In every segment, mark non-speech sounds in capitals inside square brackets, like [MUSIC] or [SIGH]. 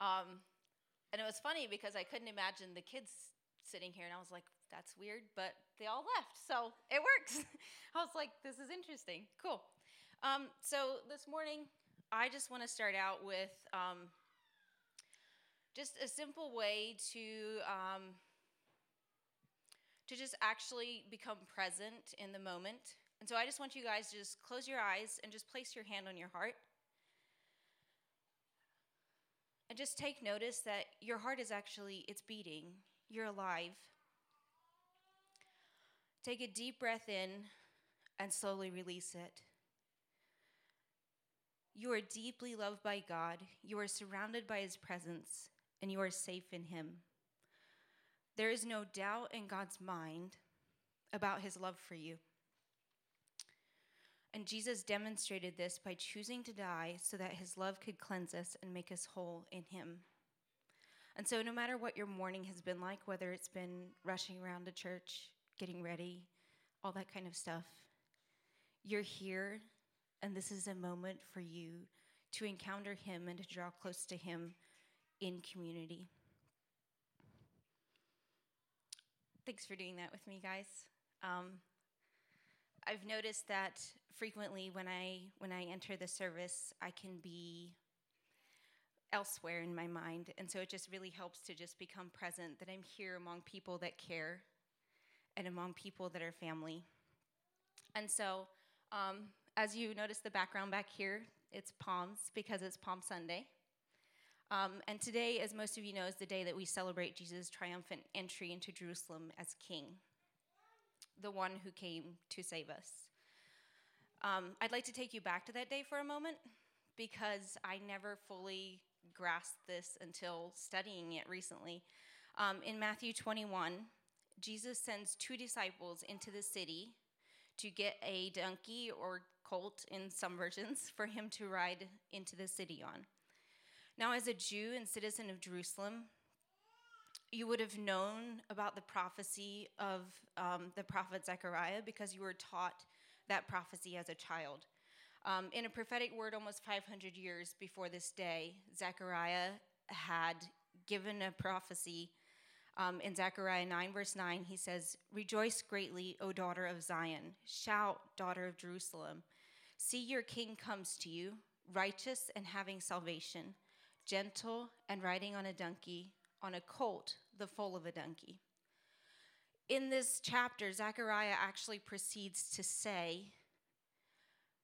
Um, and it was funny because I couldn't imagine the kids sitting here, and I was like, that's weird, but they all left, so it works. [LAUGHS] I was like, this is interesting. Cool. Um, so this morning, I just want to start out with um, just a simple way to um, to just actually become present in the moment. And so I just want you guys to just close your eyes and just place your hand on your heart. And just take notice that your heart is actually it's beating. You're alive. Take a deep breath in and slowly release it. You are deeply loved by God. You are surrounded by his presence and you are safe in him. There is no doubt in God's mind about his love for you. And Jesus demonstrated this by choosing to die so that his love could cleanse us and make us whole in him. And so, no matter what your morning has been like, whether it's been rushing around to church, getting ready, all that kind of stuff, you're here, and this is a moment for you to encounter him and to draw close to him in community. Thanks for doing that with me, guys. Um, I've noticed that frequently when I when I enter the service, I can be elsewhere in my mind, and so it just really helps to just become present. That I'm here among people that care, and among people that are family. And so, um, as you notice the background back here, it's palms because it's Palm Sunday. Um, and today, as most of you know, is the day that we celebrate Jesus' triumphant entry into Jerusalem as King, the one who came to save us. Um, I'd like to take you back to that day for a moment because I never fully grasped this until studying it recently. Um, in Matthew 21, Jesus sends two disciples into the city to get a donkey or colt in some [LAUGHS] versions for him to ride into the city on. Now, as a Jew and citizen of Jerusalem, you would have known about the prophecy of um, the prophet Zechariah because you were taught that prophecy as a child. Um, in a prophetic word, almost 500 years before this day, Zechariah had given a prophecy. Um, in Zechariah 9, verse 9, he says, Rejoice greatly, O daughter of Zion. Shout, daughter of Jerusalem. See, your king comes to you, righteous and having salvation gentle and riding on a donkey, on a colt, the foal of a donkey. In this chapter, Zechariah actually proceeds to say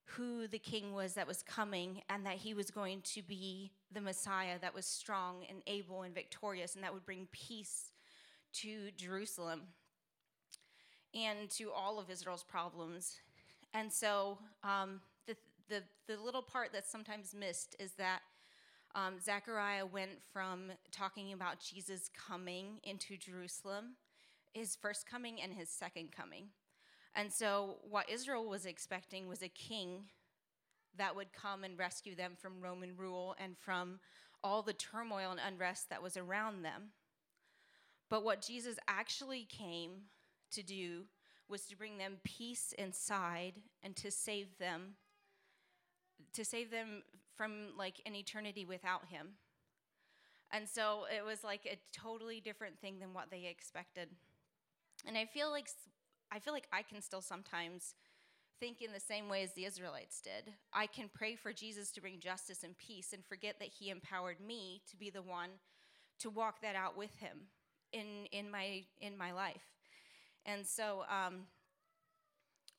who the king was that was coming and that he was going to be the Messiah that was strong and able and victorious and that would bring peace to Jerusalem and to all of Israel's problems. And so um, the, the, the little part that's sometimes missed is that um, Zechariah went from talking about Jesus coming into Jerusalem, his first coming and his second coming. And so, what Israel was expecting was a king that would come and rescue them from Roman rule and from all the turmoil and unrest that was around them. But what Jesus actually came to do was to bring them peace inside and to save them to save them from like an eternity without him. And so it was like a totally different thing than what they expected. And I feel like I feel like I can still sometimes think in the same way as the Israelites did. I can pray for Jesus to bring justice and peace and forget that he empowered me to be the one to walk that out with him in in my in my life. And so um,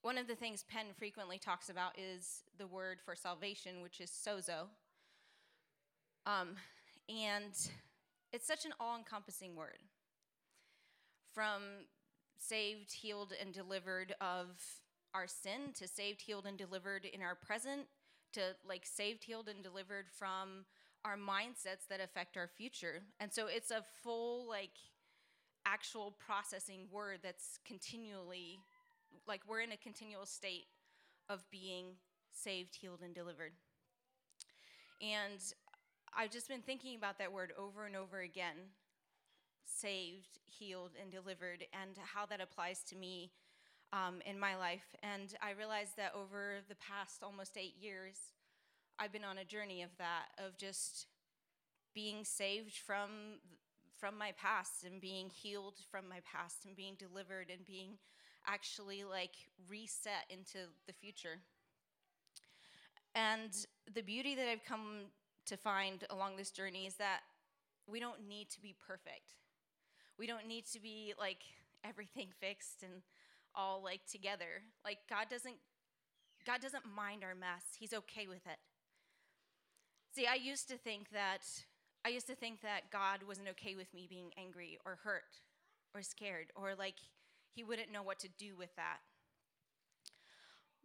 one of the things Penn frequently talks about is the word for salvation, which is sozo. Um, and it's such an all encompassing word. From saved, healed, and delivered of our sin to saved, healed, and delivered in our present to like saved, healed, and delivered from our mindsets that affect our future. And so it's a full, like, actual processing word that's continually like we're in a continual state of being saved, healed, and delivered. And I've just been thinking about that word over and over again saved, healed, and delivered, and how that applies to me um, in my life. And I realized that over the past almost eight years, I've been on a journey of that, of just being saved from from my past and being healed from my past and being delivered and being actually like reset into the future. And the beauty that I've come to find along this journey is that we don't need to be perfect. We don't need to be like everything fixed and all like together. Like God doesn't God doesn't mind our mess. He's okay with it. See, I used to think that I used to think that God wasn't okay with me being angry or hurt or scared or like he wouldn't know what to do with that.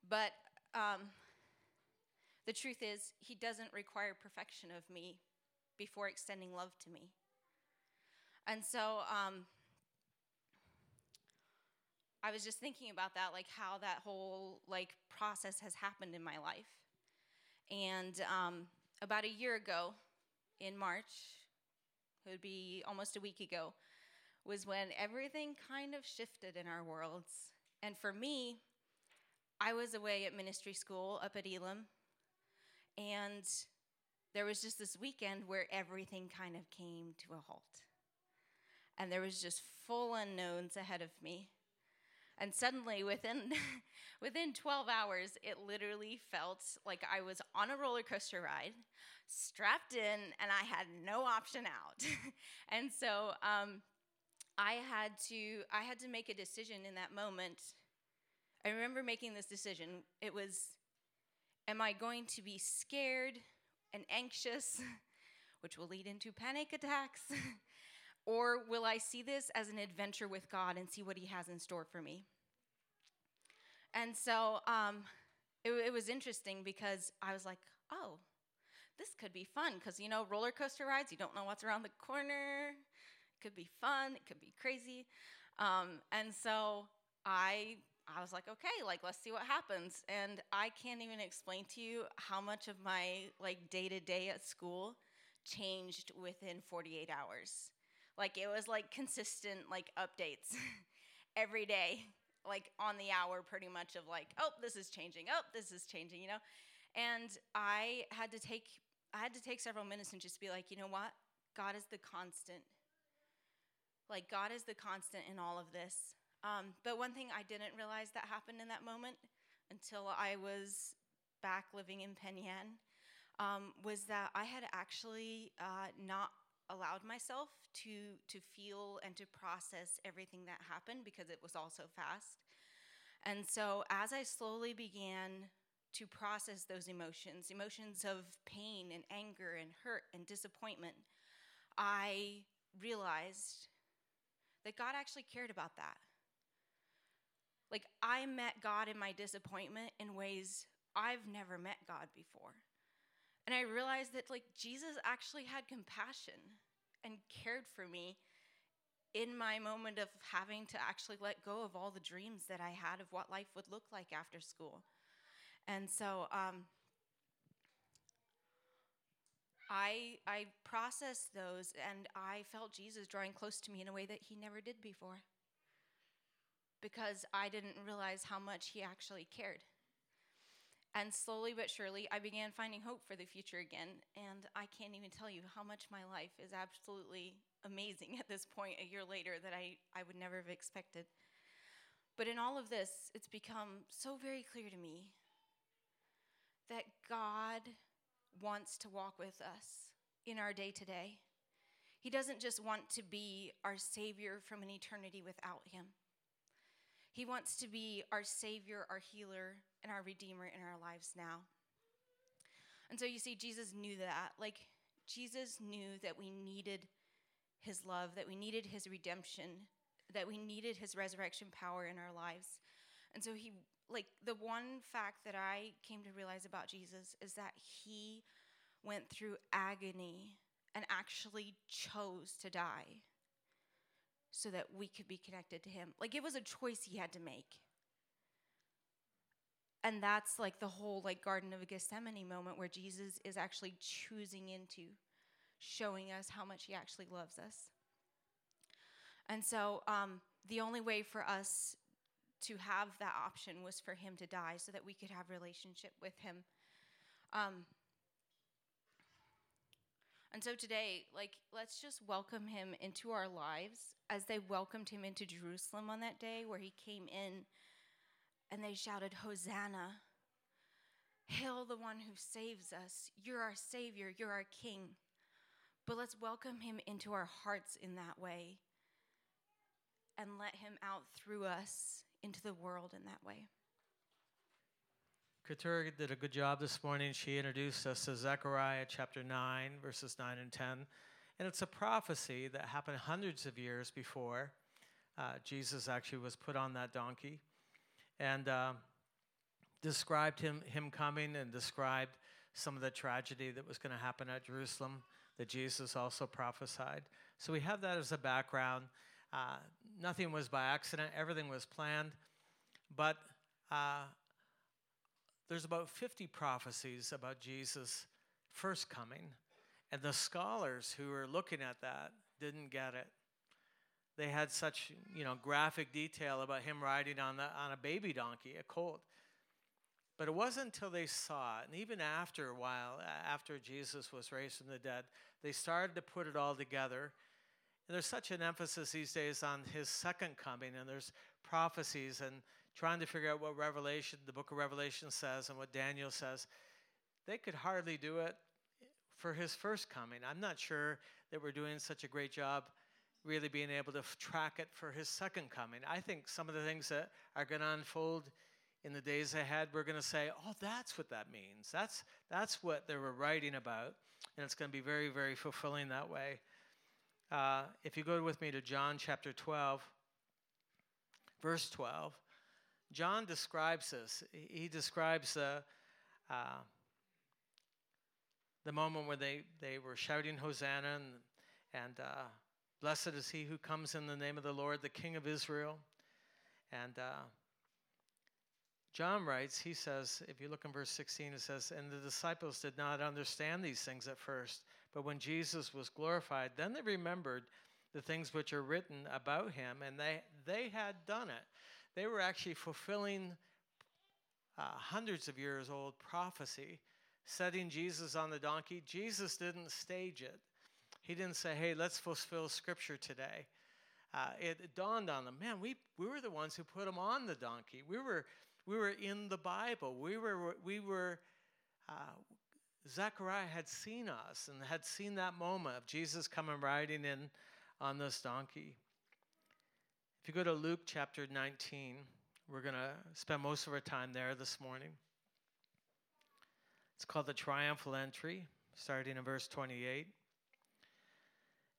But um, the truth is, he doesn't require perfection of me before extending love to me. And so um, I was just thinking about that, like how that whole like process has happened in my life. And um, about a year ago, in March, it would be almost a week ago, was when everything kind of shifted in our worlds. And for me, I was away at ministry school up at Elim, and there was just this weekend where everything kind of came to a halt. And there was just full unknowns ahead of me. And suddenly, within, [LAUGHS] within 12 hours, it literally felt like I was on a roller coaster ride, strapped in, and I had no option out. [LAUGHS] and so um, I had to I had to make a decision in that moment. I remember making this decision. It was am I going to be scared and anxious, [LAUGHS] which will lead into panic attacks, or will I see this as an adventure with God and see what He has in store for me? And so um, it, it was interesting because I was like, oh, this could be fun because you know roller coaster rides you don't know what's around the corner it could be fun, it could be crazy. Um, and so I I was like, okay, like let's see what happens. And I can't even explain to you how much of my like day to day at school changed within 48 hours. Like it was like consistent like updates [LAUGHS] every day, like on the hour pretty much of like, oh, this is changing. Oh, this is changing, you know? And I had to take I had to take several minutes and just be like, you know what? God is the constant like, God is the constant in all of this. Um, but one thing I didn't realize that happened in that moment until I was back living in Penn Yan um, was that I had actually uh, not allowed myself to to feel and to process everything that happened because it was all so fast. And so as I slowly began to process those emotions, emotions of pain and anger and hurt and disappointment, I realized that God actually cared about that. Like, I met God in my disappointment in ways I've never met God before. And I realized that, like, Jesus actually had compassion and cared for me in my moment of having to actually let go of all the dreams that I had of what life would look like after school. And so, um, I, I processed those and I felt Jesus drawing close to me in a way that he never did before because I didn't realize how much he actually cared. And slowly but surely, I began finding hope for the future again. And I can't even tell you how much my life is absolutely amazing at this point, a year later, that I, I would never have expected. But in all of this, it's become so very clear to me that God wants to walk with us in our day to day. He doesn't just want to be our Savior from an eternity without Him. He wants to be our Savior, our healer, and our Redeemer in our lives now. And so you see, Jesus knew that. Like, Jesus knew that we needed His love, that we needed His redemption, that we needed His resurrection power in our lives. And so He like the one fact that I came to realize about Jesus is that he went through agony and actually chose to die so that we could be connected to him. Like it was a choice he had to make. And that's like the whole like Garden of Gethsemane moment where Jesus is actually choosing into showing us how much he actually loves us. And so um, the only way for us to have that option was for him to die so that we could have relationship with him. Um, And so today, like, let's just welcome him into our lives as they welcomed him into Jerusalem on that day where he came in and they shouted, Hosanna! Hail the one who saves us. You're our Savior. You're our King. But let's welcome him into our hearts in that way and let him out through us into the world in that way. Katura did a good job this morning. She introduced us to Zechariah chapter 9, verses 9 and 10. And it's a prophecy that happened hundreds of years before uh, Jesus actually was put on that donkey. And uh, described him, him coming and described some of the tragedy that was going to happen at Jerusalem that Jesus also prophesied. So we have that as a background. Uh, nothing was by accident, everything was planned. But uh, there's about 50 prophecies about Jesus' first coming, and the scholars who were looking at that didn't get it. They had such, you know, graphic detail about him riding on, the, on a baby donkey, a colt. But it wasn't until they saw it, and even after a while, after Jesus was raised from the dead, they started to put it all together. And there's such an emphasis these days on his second coming, and there's prophecies and trying to figure out what Revelation, the book of Revelation says, and what Daniel says, they could hardly do it for his first coming. I'm not sure that we're doing such a great job really being able to track it for his second coming. I think some of the things that are going to unfold in the days ahead, we're going to say, oh, that's what that means. That's, that's what they were writing about. And it's going to be very, very fulfilling that way. Uh, if you go with me to John chapter 12, verse 12, John describes this. He describes the, uh, the moment where they, they were shouting Hosanna and, and uh, blessed is he who comes in the name of the Lord, the King of Israel. And uh, John writes, he says, if you look in verse 16, it says, And the disciples did not understand these things at first, but when Jesus was glorified, then they remembered the things which are written about him, and they, they had done it they were actually fulfilling uh, hundreds of years old prophecy, setting Jesus on the donkey. Jesus didn't stage it. He didn't say, hey, let's fulfill scripture today. Uh, it, dawned on them, man, we, we were the ones who put him on the donkey. We were, we were in the Bible. We were, we were uh, Zechariah had seen us and had seen that moment of Jesus coming riding in on this donkey. If you go to Luke chapter 19, we're going to spend most of our time there this morning. It's called the triumphal entry, starting in verse 28.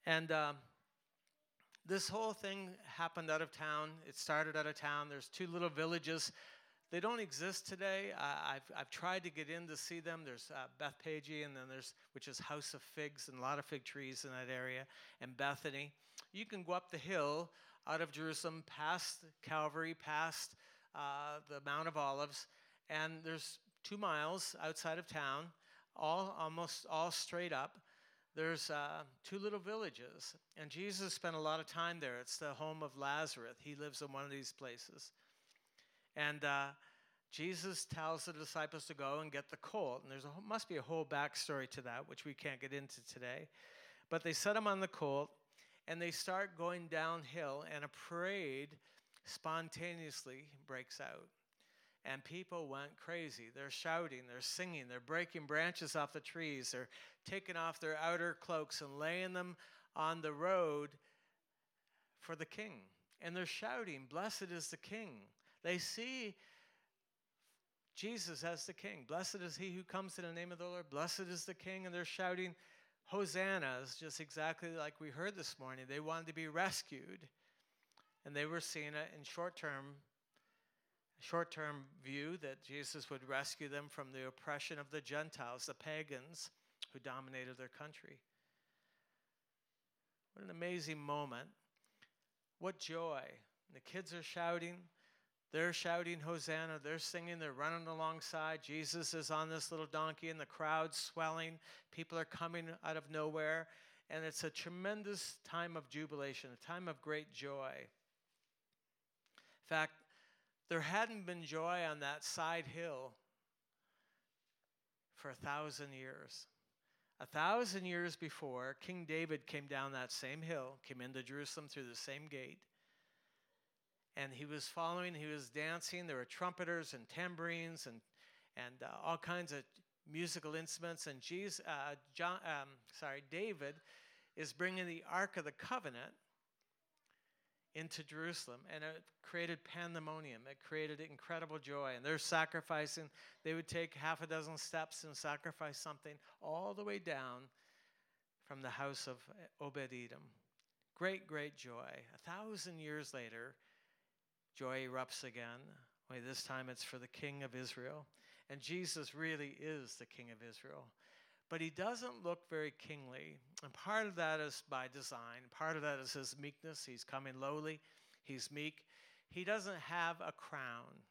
And um, this whole thing happened out of town. It started out of town. There's two little villages. They don't exist today. Uh, I've, I've tried to get in to see them. There's uh, Bethphage, and then there's, which is House of Figs, and a lot of fig trees in that area, and Bethany. You can go up the hill out of Jerusalem, past Calvary, past uh, the Mount of Olives, and there's two miles outside of town, all almost all straight up. There's uh, two little villages, and Jesus spent a lot of time there. It's the home of Lazarus. He lives in one of these places, and uh, Jesus tells the disciples to go and get the colt. And there's a, must be a whole backstory to that, which we can't get into today. But they set him on the colt, and they start going downhill, and a parade spontaneously breaks out. And people went crazy. They're shouting, they're singing, they're breaking branches off the trees, they're taking off their outer cloaks and laying them on the road for the king. And they're shouting, Blessed is the king. They see Jesus as the king. Blessed is he who comes in the name of the Lord. Blessed is the king. And they're shouting, Hosanna is just exactly like we heard this morning. They wanted to be rescued, and they were seeing it in short term, short term view that Jesus would rescue them from the oppression of the Gentiles, the pagans who dominated their country. What an amazing moment. What joy. The kids are shouting. They're shouting Hosanna, they're singing, they're running alongside. Jesus is on this little donkey, and the crowd's swelling. People are coming out of nowhere, and it's a tremendous time of jubilation, a time of great joy. In fact, there hadn't been joy on that side hill for a thousand years. A thousand years before, King David came down that same hill, came into Jerusalem through the same gate. And he was following, he was dancing. There were trumpeters and tambourines and, and uh, all kinds of musical instruments. And Jesus, uh, John, um, sorry, David is bringing the Ark of the Covenant into Jerusalem, and it created pandemonium. It created incredible joy. And they're sacrificing. They would take half a dozen steps and sacrifice something all the way down from the house of Obed Edom. Great, great joy. A thousand years later, joy erupts again. Only this time it's for the King of Israel. And Jesus really is the King of Israel but he doesn't look very kingly. And part of that is by design. Part of that is his meekness. He's coming lowly, he's meek. He doesn't have a crown.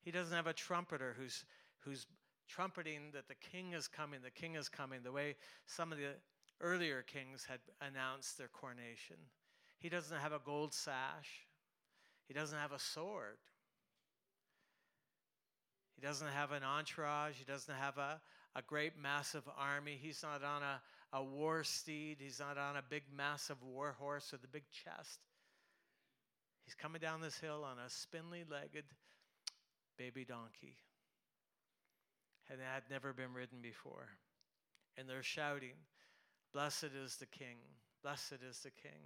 He doesn't have a trumpeter who's who's trumpeting that the king is coming, the king is coming, the way some of the earlier kings had announced their coronation. He doesn't have a gold sash. He doesn't have a sword. He doesn't have an entourage. He doesn't have a, a great massive army. He's not on a, a war steed. He's not on a big massive war horse with a big chest. He's coming down this hill on a spindly legged baby donkey. And that had never been ridden before. And they're shouting, Blessed is the King, blessed is the King.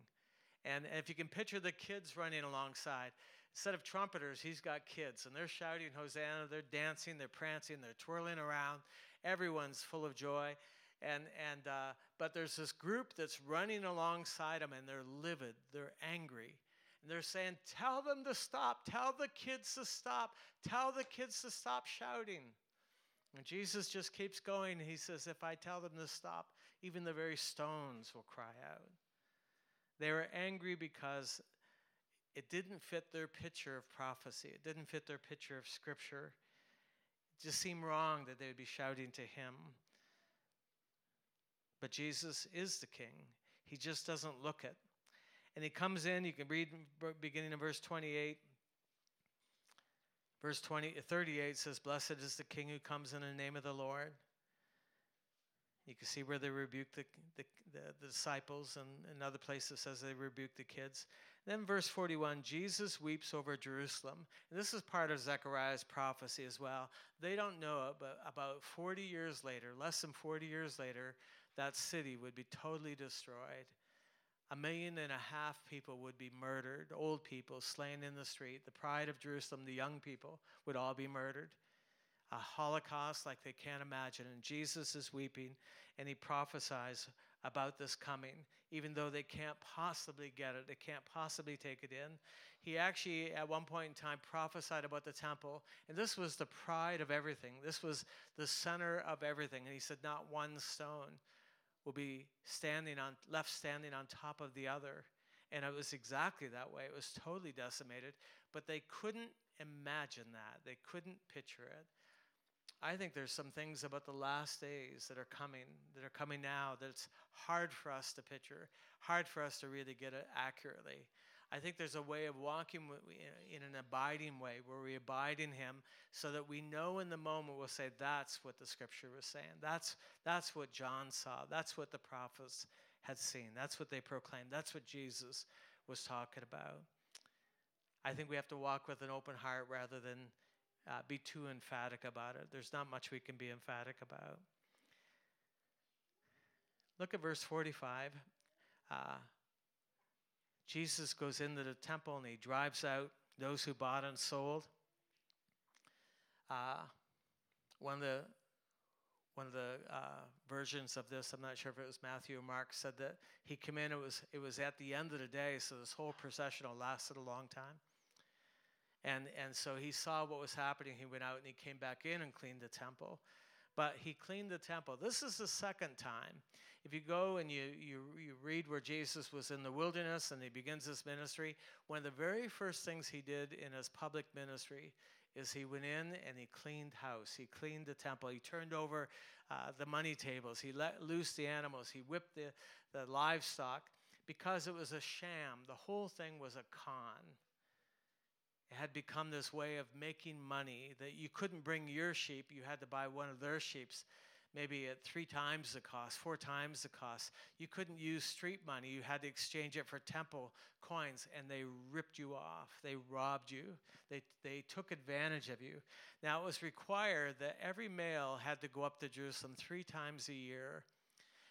And if you can picture the kids running alongside, instead of trumpeters, he's got kids, and they're shouting Hosanna, they're dancing, they're prancing, they're twirling around, everyone's full of joy. And, and, uh, but there's this group that's running alongside them and they're livid, they're angry. And they're saying, Tell them to stop, tell the kids to stop, tell the kids to stop shouting. And Jesus just keeps going. He says, If I tell them to stop, even the very stones will cry out. They were angry because it didn't fit their picture of prophecy, it didn't fit their picture of scripture It just seemed wrong that they would be shouting to him. But Jesus is the king. He just doesn't look it. And he comes in, you can read beginning in verse 28. Verse 20, 38 says, Blessed is the king who comes in the name of the Lord. You can see where they rebuke the, the, the, the disciples, and in other places says they rebuke the kids. Then, verse 41 Jesus weeps over Jerusalem. And this is part of Zechariah's prophecy as well. They don't know it, but about 40 years later, less than 40 years later, that city would be totally destroyed. A million and a half people would be murdered, old people slain in the street. The pride of Jerusalem, the young people, would all be murdered. A holocaust like they can't imagine. And Jesus is weeping, and he prophesies about this coming, even though they can't possibly get it, they can't possibly take it in. He actually, at one point in time, prophesied about the temple, and this was the pride of everything. This was the center of everything. And he said, Not one stone will be standing on, left standing on top of the other. And it was exactly that way. It was totally decimated, but they couldn't imagine that. They couldn't picture it. I think there's some things about the last days that are coming, that are coming now, that it's hard for us to picture, hard for us to really get it accurately. I think there's a way of walking in an abiding way where we abide in Him so that we know in the moment we'll say, that's what the scripture was saying. That's, that's what John saw. That's what the prophets had seen. That's what they proclaimed. That's what Jesus was talking about. I think we have to walk with an open heart rather than uh, be too emphatic about it. There's not much we can be emphatic about. Look at verse 45. Uh, Jesus goes into the temple and he drives out those who bought and sold. Uh, one of the one of the uh, versions of this, I'm not sure if it was Matthew or Mark, said that he came in. It was it was at the end of the day, so this whole processional lasted a long time. And, and so he saw what was happening. He went out and he came back in and cleaned the temple. But he cleaned the temple. This is the second time. If you go and you, you, you read where Jesus was in the wilderness and he begins his ministry, one of the very first things he did in his public ministry is he went in and he cleaned house. He cleaned the temple. He turned over uh, the money tables. He let loose the animals. He whipped the, the livestock because it was a sham. The whole thing was a con had become this way of making money that you couldn't bring your sheep, you had to buy one of their sheep maybe at three times the cost, four times the cost. You couldn't use street money. You had to exchange it for temple coins, and they ripped you off. They robbed you. They, they took advantage of you. Now, it was required that every male had to go up to Jerusalem three times a year.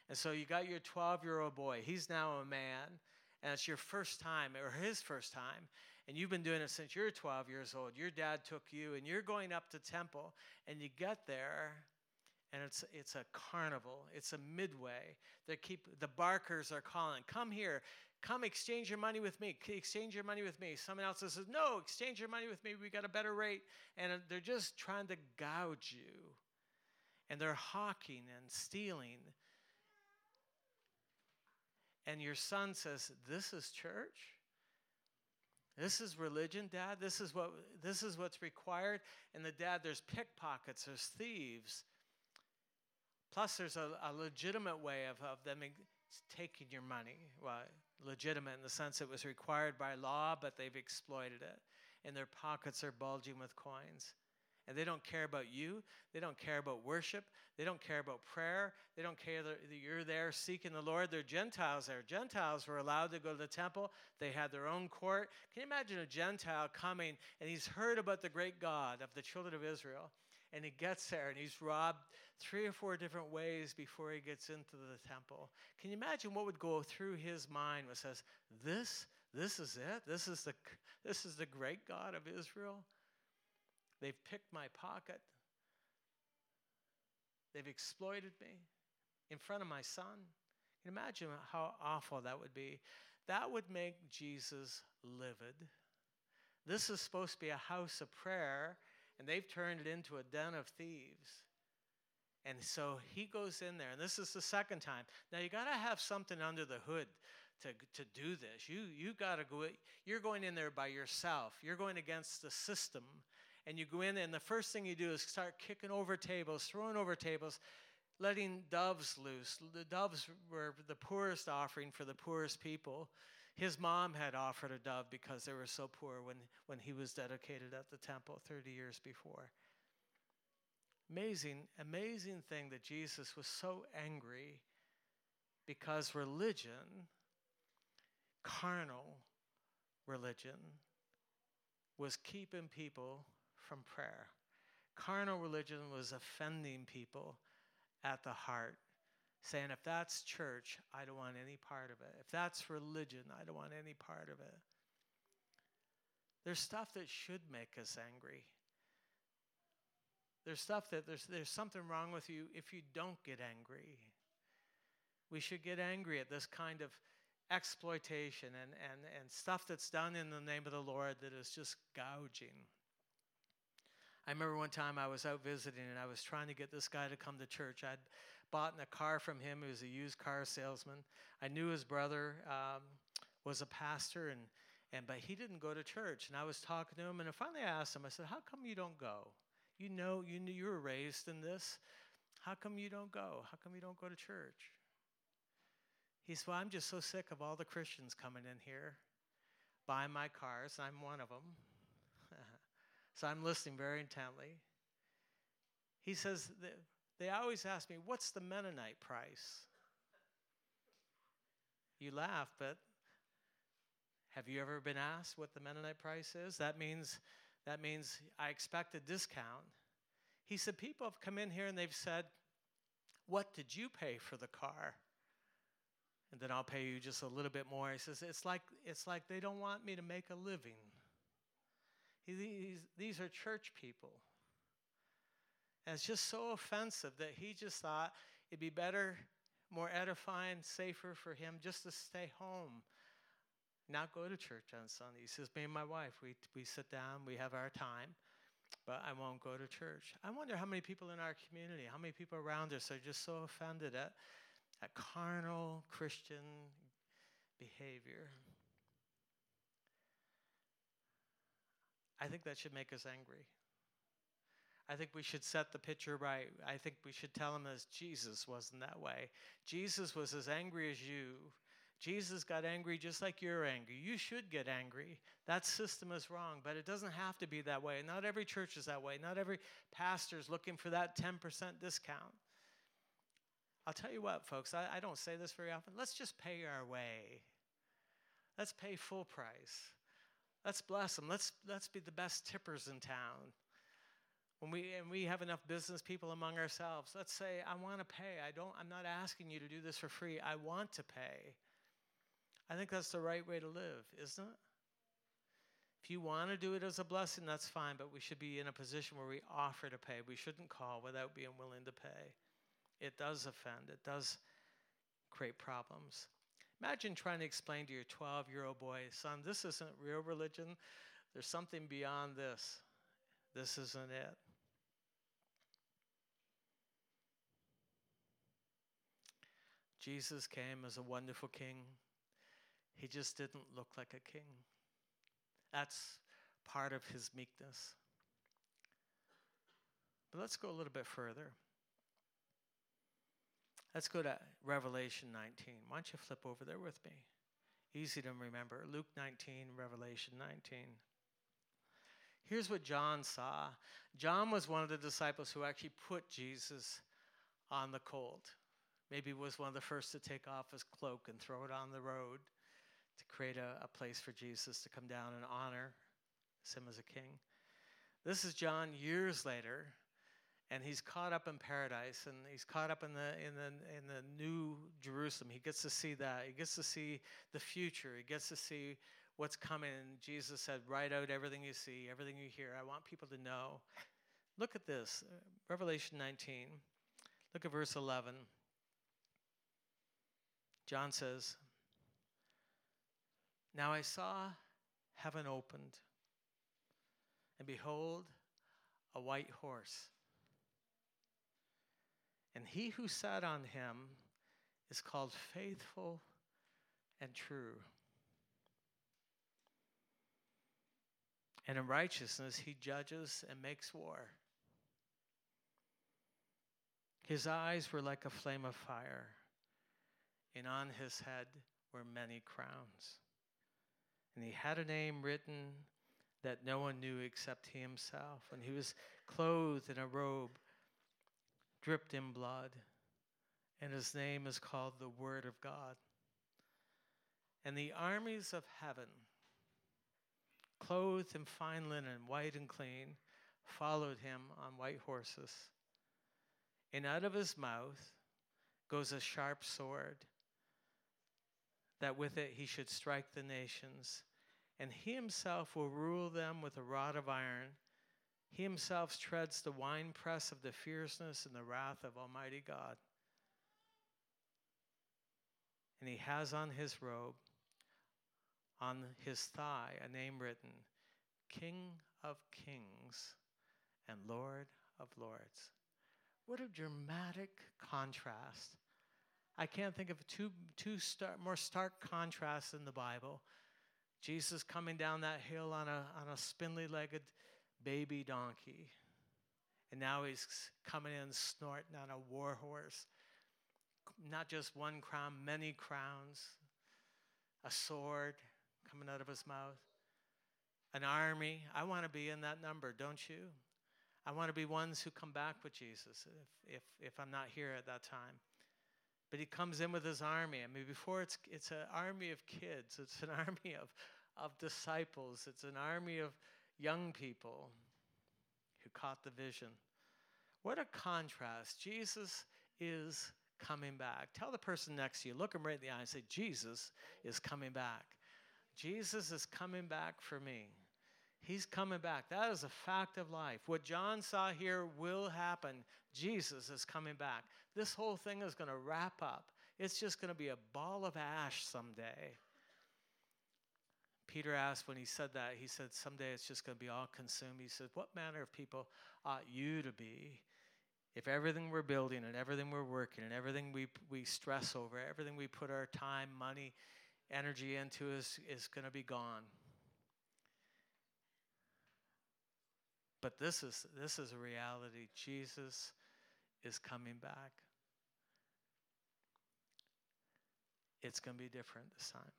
And so you got your 12 year old boy. He's now a man, and it's your first time, or his first time. And you've been doing it since you're 12 years old. Your dad took you, and you're going up to temple, and you get there, and it's it's a carnival. It's a midway. They keep the barkers are calling, "Come here, come exchange your money with me. Exchange your money with me." Someone else says, "No, exchange your money with me. We got a better rate." And uh, they're just trying to gouge you, and they're hawking and stealing. And your son says, "This is church." This is religion, Dad. This is what this is what's required. And the dad, there's pickpockets, there's thieves, Plus, there's a, a legitimate way of, of them taking your money. Well, legitimate in the sense it was required by law, but they've exploited it. And their pockets are bulging with coins. And they don't care about you. They don't care about worship. They don't care about prayer. They don't care that you're there seeking the Lord. They're Gentiles there. Gentiles were allowed to go to the temple. They had their own court. Can you imagine a Gentile coming and he's heard about the great God of the children of Israel? And he gets there and he's robbed three or four different ways before he gets into the temple. Can you imagine what would go through his mind when he says, This, this is it? This is the this is the great God of Israel? They've picked my pocket. They've exploited me in front of my son. Can imagine how awful that would be? That would make Jesus livid. This is supposed to be a house of prayer, and they've turned it into a den of thieves. And so he goes in there, and this is the second time. Now you got to have something under the hood to, to do this. You you got to go. You're going in there by yourself. You're going against the system, and you go in, and the first thing you do is start kicking over tables, throwing over tables, letting doves loose. The doves were the poorest offering for the poorest people. His mom had offered a dove because they were so poor when, when he was dedicated at the temple 30 years before. Amazing, amazing thing that Jesus was so angry because religion, carnal religion, was keeping people from prayer. Carnal religion was offending people at the heart, saying, if that's church, I don't want any part of it. If that's religion, I don't want any part of it. There's stuff that should make us angry. There's stuff that there's, there's something wrong with you if you don't get angry. We should get angry at this kind of exploitation and, and, and stuff that's done in the name of the Lord that is just gouging. I remember one time I was out visiting and I was trying to get this guy to come to church. I'd bought a car from him. He was a used car salesman. I knew his brother um, was a pastor, and, and but he didn't go to church. And I was talking to him, and finally I asked him. I said, "How come you don't go?" You know, you knew you were raised in this. How come you don't go? How come you don't go to church? He said, Well, I'm just so sick of all the Christians coming in here, buying my cars. I'm one of them. So I'm listening very intently. He says, They always ask me, What's the Mennonite price? You laugh, but have you ever been asked what the Mennonite price is? That means that means I expect a discount. He said, People have come in here and they've said, What did you pay for the car? And then I'll pay you just a little bit more. He says, It's like, it's like they don't want me to make a living. He, these are church people. And it's just so offensive that he just thought it'd be better, more edifying, safer for him just to stay home not go to church on Sunday. He says, Me and my wife, we, we sit down, we have our time, but I won't go to church. I wonder how many people in our community, how many people around us are just so offended at, at carnal Christian behavior. I think that should make us angry. I think we should set the picture right. I think we should tell them as Jesus wasn't that way. Jesus was as angry as you Jesus got angry just like you're angry. You should get angry. That system is wrong, but it doesn't have to be that way. Not every church is that way. Not every pastor is looking for that 10% discount. I'll tell you what, folks, I, I don't say this very often. Let's just pay our way. Let's pay full price. Let's bless them. Let's, let's be the best tippers in town. When we, and we have enough business people among ourselves, let's say, I want to pay. I don't, I'm not asking you to do this for free. I want to pay. I think that's the right way to live, isn't it? If you want to do it as a blessing, that's fine, but we should be in a position where we offer to pay. We shouldn't call without being willing to pay. It does offend, it does create problems. Imagine trying to explain to your 12 year old boy, son, this isn't real religion. There's something beyond this. This isn't it. Jesus came as a wonderful king. He just didn't look like a king. That's part of his meekness. But let's go a little bit further. Let's go to Revelation 19. Why don't you flip over there with me? Easy to remember. Luke 19, Revelation 19. Here's what John saw John was one of the disciples who actually put Jesus on the colt. Maybe was one of the first to take off his cloak and throw it on the road to create a, a place for Jesus to come down and honor him as a king. This is John years later, and he's caught up in paradise, and he's caught up in the in the in the new Jerusalem. He gets to see that. He gets to see the future. He gets to see what's coming. And Jesus said, "Write out everything you see, everything you hear. I want people to know." Look at this, uh, Revelation 19. Look at verse 11. John says, now I saw heaven opened, and behold, a white horse. And he who sat on him is called faithful and true. And in righteousness he judges and makes war. His eyes were like a flame of fire, and on his head were many crowns. And he had a name written that no one knew except he himself. And he was clothed in a robe dripped in blood. And his name is called the Word of God. And the armies of heaven, clothed in fine linen, white and clean, followed him on white horses. And out of his mouth goes a sharp sword that with it he should strike the nations, and he himself will rule them with a rod of iron. He himself treads the winepress of the fierceness and the wrath of Almighty God. And he has on his robe, on his thigh, a name written King of Kings and Lord of Lords. What a dramatic contrast I can't think of two, two star, more stark contrasts in the Bible. Jesus coming down that hill on a, on a spindly legged baby donkey. And now he's coming in snorting on a war horse. Not just one crown, many crowns. A sword coming out of his mouth. An army. I want to be in that number, don't you? I want to be ones who come back with Jesus if, if, if I'm not here at that time. But he comes in with his army. I mean, before it's, it's an army of kids, it's an [LAUGHS] army of, of disciples, it's an army of young people who caught the vision. What a contrast. Jesus is coming back. Tell the person next to you, look him right in the eye and say, Jesus is coming back. Jesus is coming back for me. He's coming back. That is a fact of life. What John saw here will happen. Jesus is coming back. This whole thing is going to wrap up. It's just going to be a ball of ash someday. Peter asked when he said that, he said, Someday it's just going to be all consumed. He said, What manner of people ought you to be if everything we're building and everything we're working and everything we, we stress over, everything we put our time, money, energy into is, is going to be gone? But this is, this is a reality. Jesus is coming back. It's going to be different this time.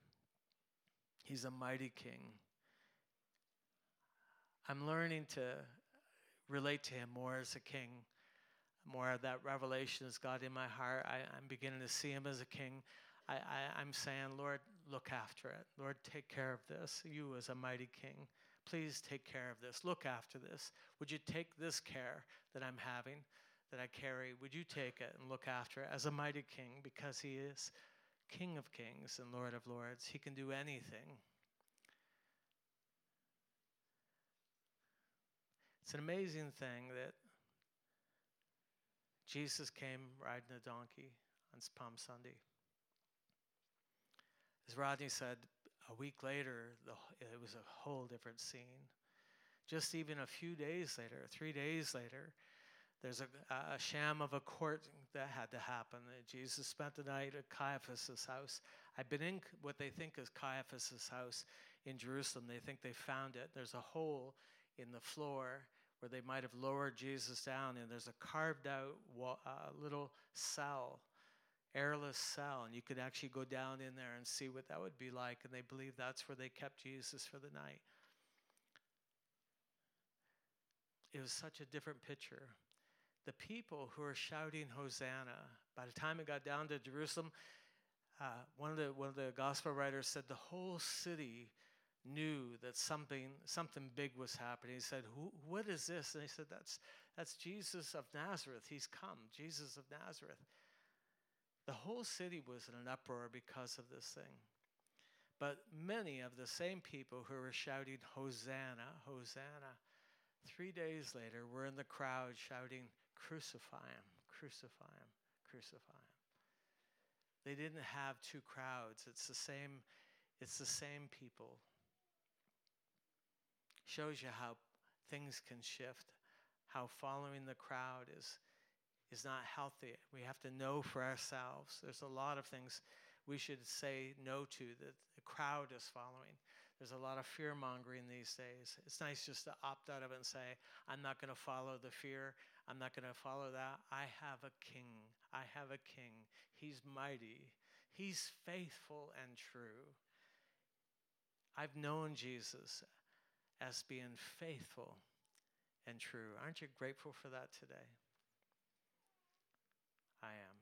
He's a mighty king. I'm learning to relate to him more as a king. more of that revelation has got in my heart. I, am beginning to see him as a king. I, I, I'm saying, Lord, look after it. Lord, take care of this. You as a mighty king. Please take care of this. Look after this. Would you take this care that I'm having, that I carry? Would you take it and look after it as a mighty king because he is King of kings and Lord of lords? He can do anything. It's an amazing thing that Jesus came riding a donkey on Palm Sunday. As Rodney said, a week later, the, it was a whole different scene. Just even a few days later, three days later, there's a, a sham of a court that had to happen. Jesus spent the night at Caiaphas' house. I've been in what they think is Caiaphas' house in Jerusalem. They think they found it. There's a hole in the floor where they might have lowered Jesus down, and there's a carved out uh, little cell airless cell, and you could actually go down in there and see what that would be like. And they believe that's where they kept Jesus for the night. It was such a different picture. The people who were shouting Hosanna, by the time it got down to Jerusalem, uh, one, of the, one of the gospel writers said the whole city knew that something, something big was happening. He said, What is this? And he said, that's, that's Jesus of Nazareth. He's come, Jesus of Nazareth. The whole city was in an uproar because of this thing. But many of the same people who were shouting, Hosanna, Hosanna, three days later were in the crowd shouting, Crucify him, crucify him, crucify him. They didn't have two crowds. It's the same, it's the same people. Shows you how things can shift, how following the crowd is is not healthy. We have to know for ourselves. There's a lot of things we should say no to that the crowd is following. There's a lot of fear mongering these days. It's nice just to opt out of it and say, I'm not going to follow the fear. I'm not going to follow that. I have a king. I have a king. He's mighty. He's faithful and true. I've known Jesus as being faithful and true. Aren't you grateful for that today? I am.